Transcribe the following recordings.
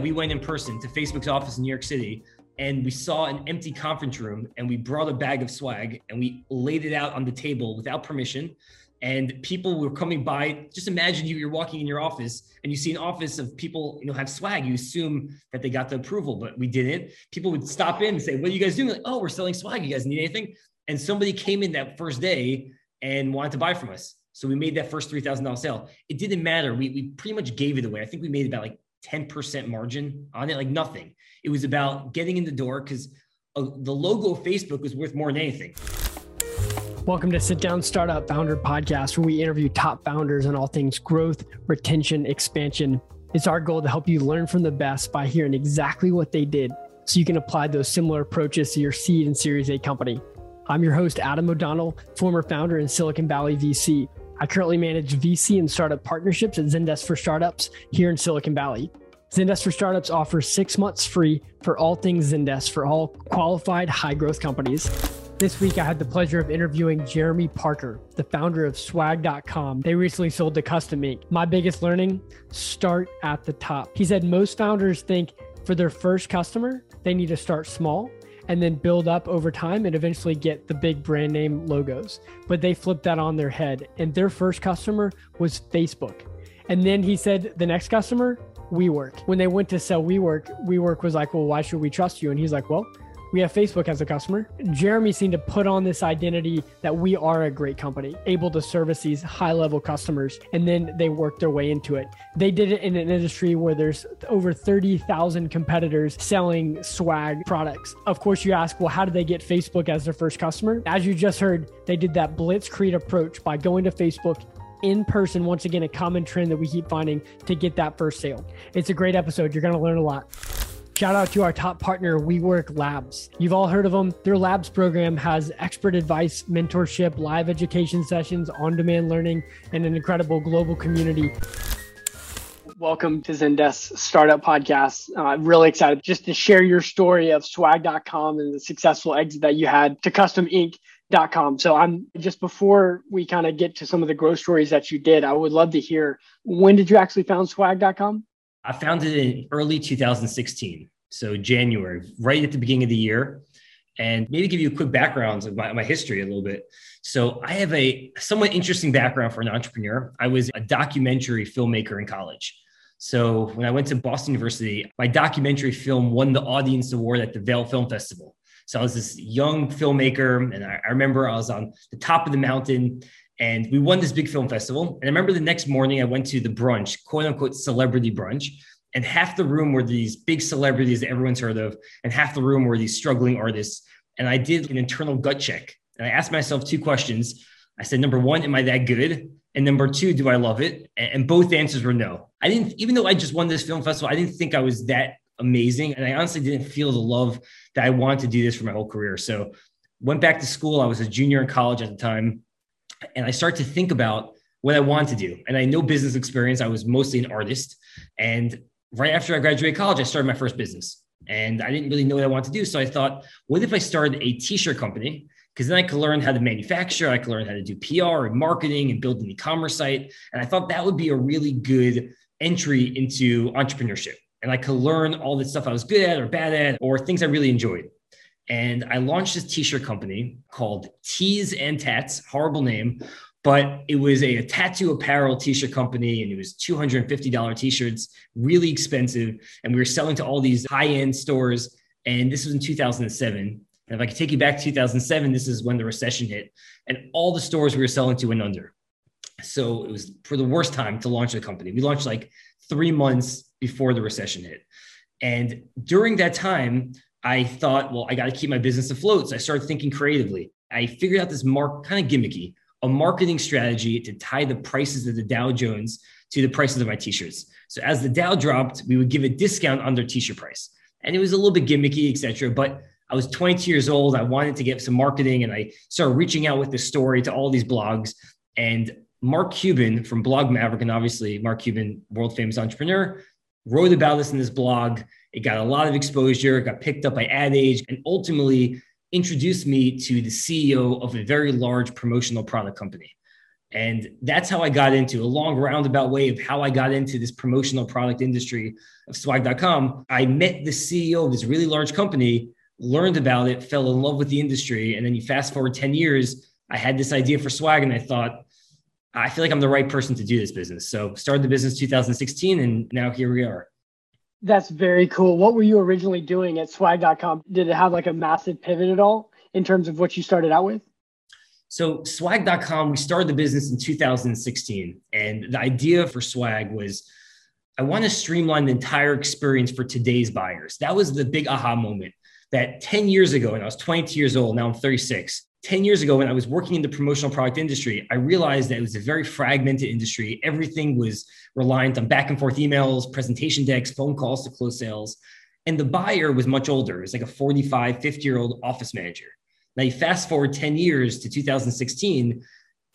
We went in person to Facebook's office in New York City and we saw an empty conference room and we brought a bag of swag and we laid it out on the table without permission. And people were coming by. Just imagine you you're walking in your office and you see an office of people you know have swag. You assume that they got the approval but we didn't. People would stop in and say what are you guys doing? Like oh we're selling swag. You guys need anything? And somebody came in that first day and wanted to buy from us. So we made that first $3000 sale. It didn't matter. We, we pretty much gave it away. I think we made about like 10% margin on it like nothing it was about getting in the door because uh, the logo of facebook was worth more than anything Welcome to Sit Down Startup Founder Podcast, where we interview top founders on all things growth, retention, expansion. It's our goal to help you learn from the best by hearing exactly what they did so you can apply those similar approaches to your seed and Series A company. I'm your host, Adam O'Donnell, former founder in Silicon Valley VC. I currently manage VC and startup partnerships at Zendesk for Startups here in Silicon Valley. Zendesk for Startups offers six months free for all things Zendesk for all qualified high growth companies. This week, I had the pleasure of interviewing Jeremy Parker, the founder of swag.com. They recently sold to Custom Ink. My biggest learning start at the top. He said most founders think for their first customer, they need to start small and then build up over time and eventually get the big brand name logos. But they flipped that on their head, and their first customer was Facebook. And then he said the next customer, WeWork. When they went to sell WeWork, WeWork was like, Well, why should we trust you? And he's like, Well, we have Facebook as a customer. Jeremy seemed to put on this identity that we are a great company, able to service these high level customers, and then they worked their way into it. They did it in an industry where there's over 30,000 competitors selling swag products. Of course, you ask, well, how did they get Facebook as their first customer? As you just heard, they did that blitzkrieg approach by going to Facebook in person, once again, a common trend that we keep finding to get that first sale. It's a great episode. You're going to learn a lot. Shout out to our top partner, WeWork Labs. You've all heard of them. Their Labs program has expert advice, mentorship, live education sessions, on demand learning, and an incredible global community. Welcome to Zendesk Startup Podcast. I'm uh, really excited just to share your story of swag.com and the successful exit that you had to custom ink.com. So I'm just before we kind of get to some of the growth stories that you did, I would love to hear when did you actually found swag.com? I founded it in early 2016. So January, right at the beginning of the year. And maybe give you a quick background of my, my history a little bit. So I have a somewhat interesting background for an entrepreneur. I was a documentary filmmaker in college. So when I went to Boston University, my documentary film won the audience award at the Vail Film Festival. So I was this young filmmaker, and I, I remember I was on the top of the mountain and we won this big film festival. And I remember the next morning I went to the brunch, quote unquote celebrity brunch. And half the room were these big celebrities that everyone's heard of, and half the room were these struggling artists. And I did an internal gut check. And I asked myself two questions. I said, number one, am I that good? And number two, do I love it? And both answers were no. I didn't, even though I just won this film festival, I didn't think I was that amazing. And I honestly didn't feel the love that I wanted to do this for my whole career. So went back to school. I was a junior in college at the time and I started to think about what I want to do. And I know business experience. I was mostly an artist. And right after I graduated college, I started my first business. And I didn't really know what I wanted to do. So I thought, what if I started a t-shirt company? Because then I could learn how to manufacture, I could learn how to do PR and marketing and build an e-commerce site. And I thought that would be a really good entry into entrepreneurship. And I could learn all the stuff I was good at or bad at, or things I really enjoyed. And I launched this t-shirt company called Tees and Tats, horrible name, but it was a, a, tattoo apparel t-shirt company and it was $250 t-shirts, really expensive. And we were selling to all these high-end stores. And this was in 2007. And if I could take you back to 2007, this is when the recession hit and all the stores we were selling to went under. So it was for the worst time to launch the company. We launched like three months before the recession hit. And during that time, I thought, well, I got to keep my business afloat. So I started thinking creatively. I figured out this mark kind of gimmicky, a marketing strategy to tie the prices of the Dow Jones to the prices of my t-shirts. So as the Dow dropped, we would give a discount on their t-shirt price. And it was a little bit gimmicky, etc. But I was 22 years old. I wanted to get some marketing and I started reaching out with this story to all these blogs. And Mark Cuban from Blog Maverick, and obviously Mark Cuban, world famous entrepreneur, wrote about this in this blog. It got a lot of exposure, it got picked up by Ad Age, and ultimately introduced me to the CEO of a very large promotional product company. And that's how I got into a long roundabout way of how I got into this promotional product industry of swag.com. I met the CEO of this really large company, learned about it, fell in love with the industry. And then you fast forward 10 years, I had this idea for swag and I thought, I feel like I'm the right person to do this business. So started the business 2016 and now here we are. That's very cool. What were you originally doing at swag.com? Did it have like a massive pivot at all in terms of what you started out with? So, swag.com, we started the business in 2016. And the idea for swag was I want to streamline the entire experience for today's buyers. That was the big aha moment that 10 years ago, and I was 22 years old, now I'm 36. 10 years ago, when I was working in the promotional product industry, I realized that it was a very fragmented industry. Everything was reliant on back and forth emails, presentation decks, phone calls to close sales. And the buyer was much older. It was like a 45, 50 year old office manager. Now, you fast forward 10 years to 2016,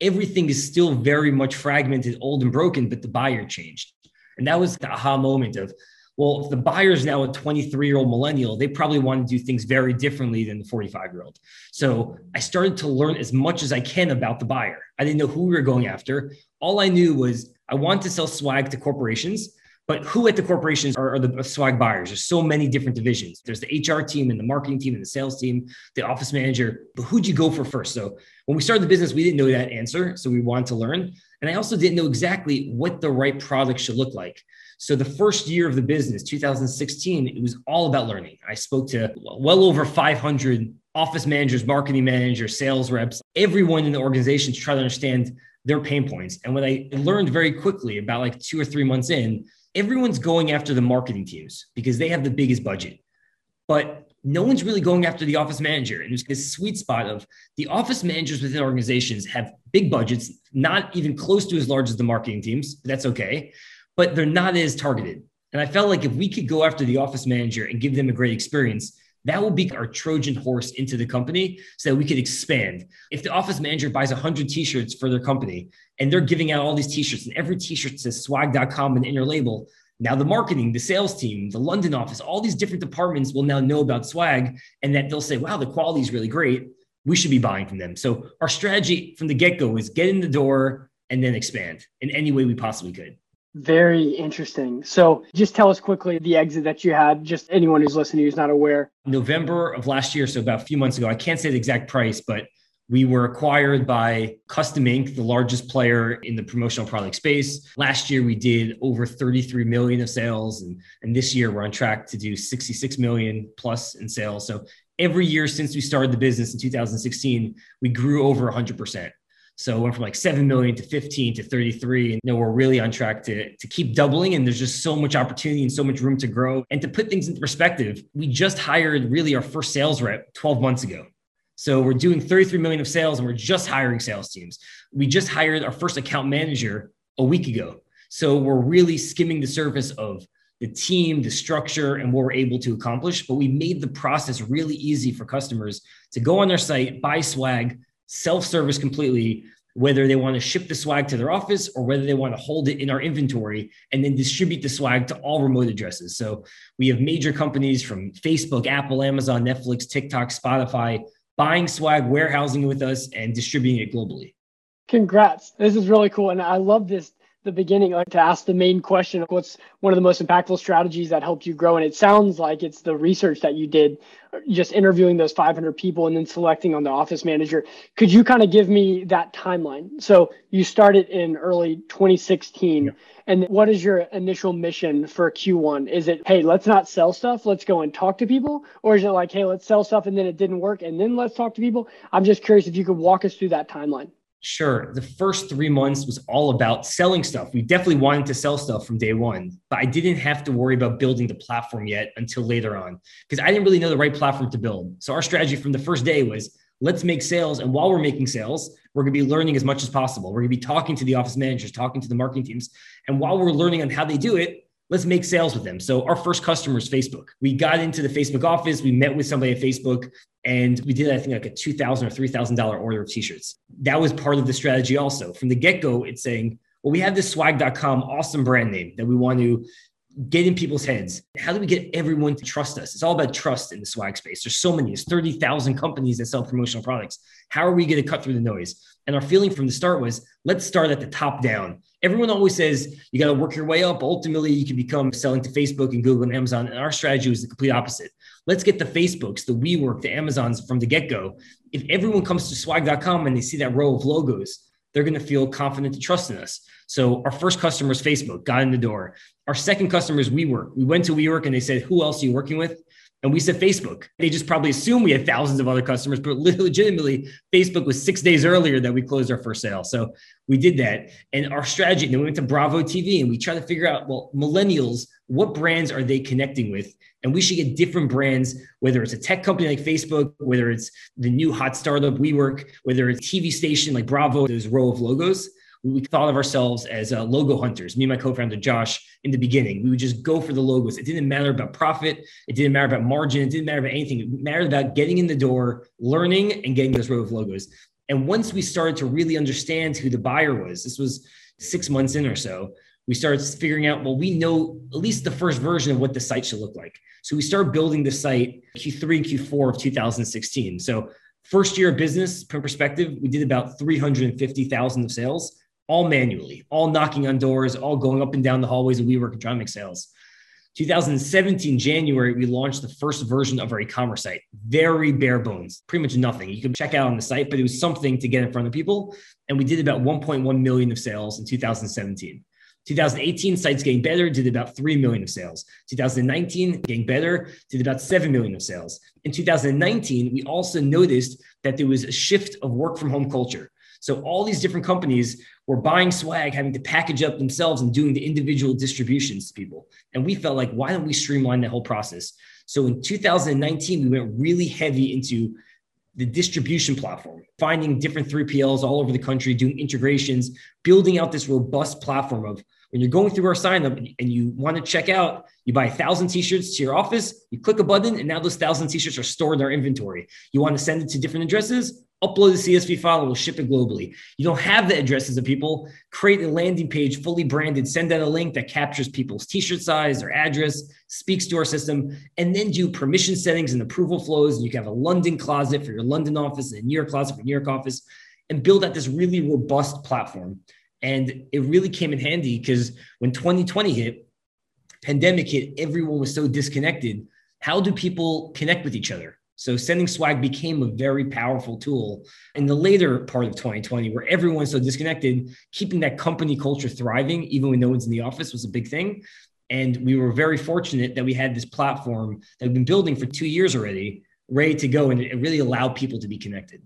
everything is still very much fragmented, old, and broken, but the buyer changed. And that was the aha moment of, well, the buyer is now a 23 year old millennial, they probably want to do things very differently than the 45 year old. So I started to learn as much as I can about the buyer. I didn't know who we were going after. All I knew was I wanted to sell swag to corporations but who at the corporations are, are, the swag buyers? There's so many different divisions. There's the HR team and the marketing team and the sales team, the office manager. But who'd you go for first? So when we started the business, we didn't know that answer. So we wanted to learn. And I also didn't know exactly what the right product should look like. So the first year of the business, 2016, it was all about learning. I spoke to well over 500 office managers, marketing managers, sales reps, everyone in the organization to try to understand their pain points. And what I learned very quickly, about like two or three months in, everyone's going after the marketing teams because they have the biggest budget. But no one's really going after the office manager. And there's this sweet spot of the office managers within organizations have big budgets, not even close to as large as the marketing teams. But That's okay. But they're not as targeted. And I felt like if we could go after the office manager and give them a great experience, that will be our Trojan horse into the company so that we could expand. If the office manager buys 100 t shirts for their company and they're giving out all these t shirts, and every t shirt says swag.com and inner label, now the marketing, the sales team, the London office, all these different departments will now know about swag and that they'll say, wow, the quality is really great. We should be buying from them. So our strategy from the get go is get in the door and then expand in any way we possibly could. Very interesting. So just tell us quickly the exit that you had, just anyone who's listening who's not aware. November of last year, so about a few months ago, I can't say the exact price, but we were acquired by Custom Ink, the largest player in the promotional product space. Last year, we did over 33 million of sales. And, and this year, we're on track to do 66 million plus in sales. So every year since we started the business in 2016, we grew over 100%. So it went from like 7 million to 15 to 33. And know, we're really on track to, to keep doubling. And there's just so much opportunity and so much room to grow. And to put things into perspective, we just hired really our first sales rep 12 months ago. So we're doing 33 million of sales and we're just hiring sales teams. We just hired our first account manager a week ago. So we're really skimming the surface of the team, the structure, and what we're able to accomplish. But we made the process really easy for customers to go on their site, buy swag, self service completely, whether they want to ship the swag to their office or whether they want to hold it in our inventory and then distribute the swag to all remote addresses. So we have major companies from Facebook, Apple, Amazon, Netflix, TikTok, Spotify buying swag, warehousing with us, and distributing it globally. Congrats. This is really cool. And I love this the beginning like to ask the main question what's one of the most impactful strategies that helped you grow. And it sounds like it's the research that you did just interviewing those 500 people and then selecting on the office manager. Could you kind of give me that timeline? So you started in early 2016 yeah. and what is your initial mission for q1 is it hey let's not sell stuff let's go and talk to people? Or is it like hey let's sell stuff and then it didn't work and then let's talk to people? I'm just curious if you could walk us through that timeline Sure. The first three months was all about selling stuff. We definitely wanted to sell stuff from day one, but I didn't have to worry about building the platform yet until later on because I didn't really know the right platform to build. So our strategy from the first day was let's make sales. And while we're making sales, we're going to be learning as much as possible. We're going to be talking to the office managers, talking to the marketing teams. And while we're learning on how they do it, let's make sales with them. So our first customer is Facebook. We got into the Facebook office, we met with somebody at Facebook, and we did, I think, like a 2,000 or three thousand dollar order of t-shirts. That was part of the strategy also. From the get-go, it's saying, well, we have this swag.com awesome brand name that we want to get in people's heads. How do we get everyone to trust us? It's all about trust in the swag space. There's so many, there's 30,000 companies that sell promotional products. How are we going to cut through the noise? And our feeling from the start was let's start at the top down. Everyone always says you got to work your way up. Ultimately, you can become selling to Facebook and Google and Amazon. And our strategy was the complete opposite. Let's get the Facebooks, the WeWork, the Amazons from the get go. If everyone comes to swag.com and they see that row of logos, they're going to feel confident to trust in us. So our first customer is Facebook, got in the door. Our second customer is WeWork. We went to WeWork and they said, "Who else are you working with?" And we said Facebook. They just probably assume we had thousands of other customers, but legitimately, Facebook was six days earlier that we closed our first sale. So we did that. And our strategy, and then we went to Bravo TV and we tried to figure out, well, millennials, what brands are they connecting with? And we should get different brands, whether it's a tech company like Facebook, whether it's the new hot startup WeWork, whether it's TV station like Bravo, those row of logos we thought of ourselves as uh, logo hunters. Me and my co-founder Josh in the beginning, we would just go for the logos. It didn't matter about profit. It didn't matter about margin. It didn't matter about anything. It mattered about getting in the door, learning, and getting those row of logos. And once we started to really understand who the buyer was, this was six months in or so, we started figuring out, well, we know at least the first version of what the site should look like. So we started building the site Q3 and Q4 of 2016. So first year of business from perspective, we did about 350,000 of sales all manually, all knocking on doors, all going up and down the hallways of WeWork and trying to make sales. 2017 January, we launched the first version of our e-commerce site. Very bare bones, pretty much nothing. You could check out on the site, but it was something to get in front of people. And we did about 1.1 million of sales in 2017. 2018, sites getting better, did about 3 million of sales. 2019, getting better, did about 7 million of sales. In 2019, we also noticed that there was a shift of work from home culture. So all these different companies were buying swag, having to package up themselves and doing the individual distributions to people. And we felt like, why don't we streamline that whole process? So in 2019, we went really heavy into the distribution platform, finding different 3PLs all over the country, doing integrations, building out this robust platform of when you're going through our sign up and you want to check out, you buy a thousand t-shirts to your office, you click a button, and now those thousand t-shirts are stored in our inventory. You want to send it to different addresses, upload the CSV file, we'll ship it globally. You don't have the addresses of people, create a landing page fully branded, send out a link that captures people's t-shirt size, their address, speaks to our system, and then do permission settings and approval flows. And you can have a London closet for your London office and a New York closet for New York office, and build out this really robust platform. And it really came in handy because when 2020 hit, pandemic hit, everyone was so disconnected. How do people connect with each other? So sending swag became a very powerful tool in the later part of 2020, where everyone's so disconnected. Keeping that company culture thriving, even when no one's in the office, was a big thing. And we were very fortunate that we had this platform that we've been building for two years already, ready to go, and it really allowed people to be connected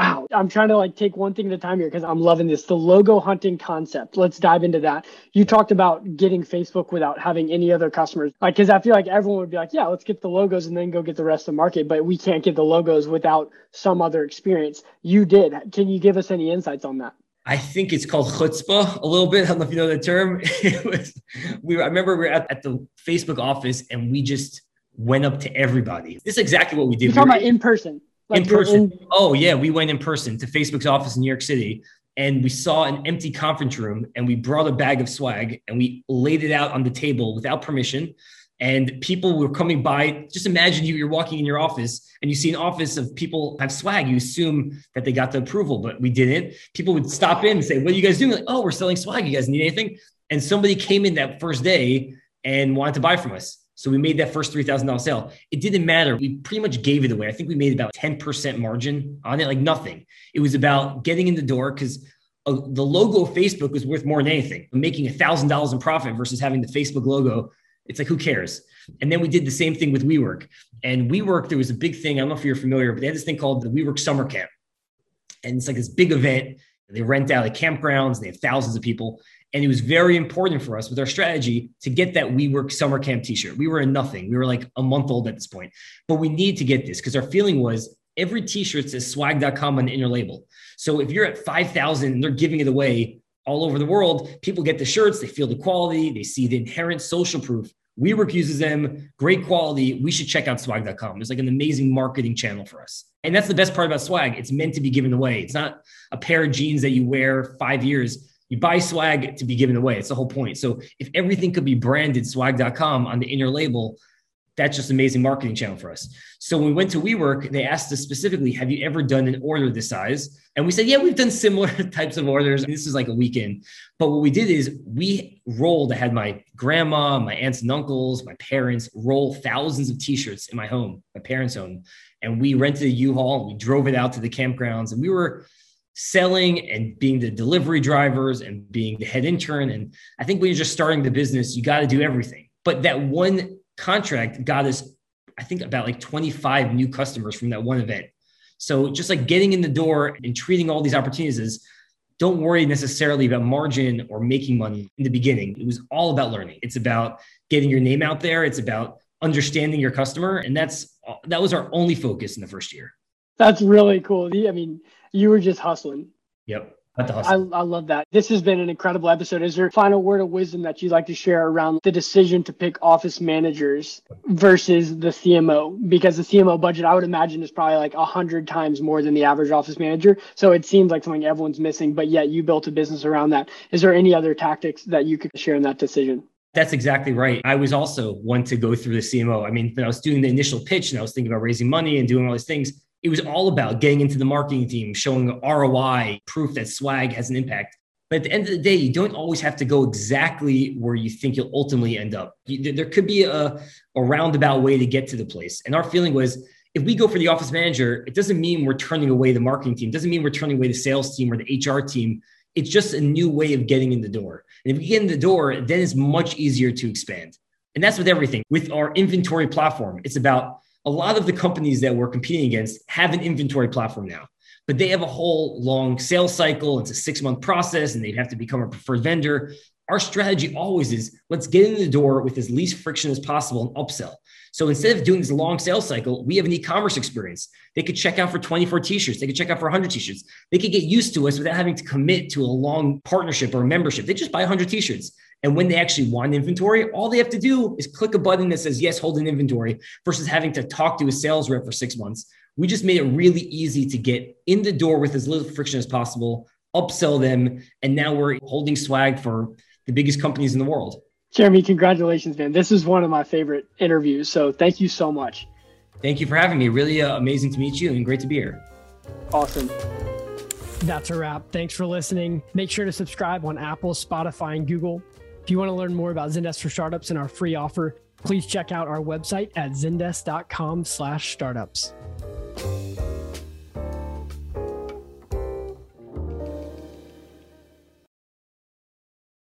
wow i'm trying to like take one thing at a time here because i'm loving this the logo hunting concept let's dive into that you talked about getting facebook without having any other customers like because i feel like everyone would be like yeah let's get the logos and then go get the rest of the market but we can't get the logos without some other experience you did can you give us any insights on that I think it's called chutzpah a little bit. I don't know if you know the term. it was, we were, I remember we were at, at the Facebook office and we just went up to everybody. This is exactly what we did. You're talking we were, about in person. Like in person. In- oh yeah, we went in person to Facebook's office in New York City, and we saw an empty conference room, and we brought a bag of swag, and we laid it out on the table without permission. And people were coming by. Just imagine you, you're walking in your office and you see an office of people have swag. You assume that they got the approval, but we didn't. People would stop in and say, What are you guys doing? Like, oh, we're selling swag. You guys need anything? And somebody came in that first day and wanted to buy from us. So we made that first $3,000 sale. It didn't matter. We pretty much gave it away. I think we made about 10% margin on it, like nothing. It was about getting in the door because uh, the logo of Facebook was worth more than anything. Making $1,000 in profit versus having the Facebook logo, it's like, who cares? And then we did the same thing with WeWork. And WeWork, there was a big thing. I don't know if you're familiar, but they had this thing called the WeWork Summer Camp. And it's like this big event. They rent out like campgrounds, they have thousands of people. And it was very important for us with our strategy to get that WeWork summer camp t-shirt. We were in nothing. We were like a month old at this point, but we need to get this because our feeling was every t-shirt says swag.com on the inner label. So if you're at 5,000 and they're giving it away all over the world, people get the shirts, they feel the quality, they see the inherent social proof. WeWork uses them, great quality. We should check out swag.com. It's like an amazing marketing channel for us. And that's the best part about swag. It's meant to be given away. It's not a pair of jeans that you wear five years You buy swag to be given away. It's the whole point. So if everything could be branded swag.com on the inner label, that's just amazing marketing channel for us. So when we went to WeWork, they asked us specifically, have you ever done an order this size? And we said, yeah, we've done similar types of orders. This is like a weekend. But what we did is we rolled, I had my grandma, my aunts and uncles, my parents roll thousands of t-shirts in my home, my parents' home. And we rented a U-Haul, and we drove it out to the campgrounds and we were selling and being the delivery drivers and being the head intern. And I think when you're just starting the business, you got to do everything. But that one contract got us, I think, about like 25 new customers from that one event. So just like getting in the door and treating all these opportunities is don't worry necessarily about margin or making money in the beginning. It was all about learning. It's about getting your name out there. It's about understanding your customer. And that's that was our only focus in the first year. That's really cool. I mean, you were just hustling. Yep. I, I love that. This has been an incredible episode. Is there a final word of wisdom that you'd like to share around the decision to pick office managers versus the CMO? Because the CMO budget, I would imagine, is probably like a hundred times more than the average office manager. So it seems like something everyone's missing, but yet you built a business around that. Is there any other tactics that you could share in that decision? That's exactly right. I was also one to go through the CMO. I mean, when I was doing the initial pitch and I was thinking about raising money and doing all these things, it was all about getting into the marketing team, showing ROI, proof that swag has an impact. But at the end of the day, you don't always have to go exactly where you think you'll ultimately end up. There could be a, a roundabout way to get to the place. And our feeling was if we go for the office manager, it doesn't mean we're turning away the marketing team, it doesn't mean we're turning away the sales team or the HR team. It's just a new way of getting in the door. And if you get in the door, then it's much easier to expand. And that's with everything. With our inventory platform, it's about a lot of the companies that we're competing against have an inventory platform now, but they have a whole long sales cycle. It's a six month process and they'd have to become a preferred vendor. Our strategy always is let's get in the door with as least friction as possible and upsell. So instead of doing this long sales cycle, we have an e-commerce experience. They could check out for 24 t-shirts. They could check out for 100 t-shirts. They could get used to us without having to commit to a long partnership or membership. They just buy 100 t-shirts. And when they actually want inventory, all they have to do is click a button that says, yes, hold an inventory versus having to talk to a sales rep for six months. We just made it really easy to get in the door with as little friction as possible, upsell them. And now we're holding swag for the biggest companies in the world. Jeremy, congratulations, man. This is one of my favorite interviews. So thank you so much. Thank you for having me. Really uh, amazing to meet you and great to be here. Awesome. That's a wrap. Thanks for listening. Make sure to subscribe on Apple, Spotify, and Google. If you want to learn more about Zendesk for startups and our free offer, please check out our website at zendesk.com slash startups.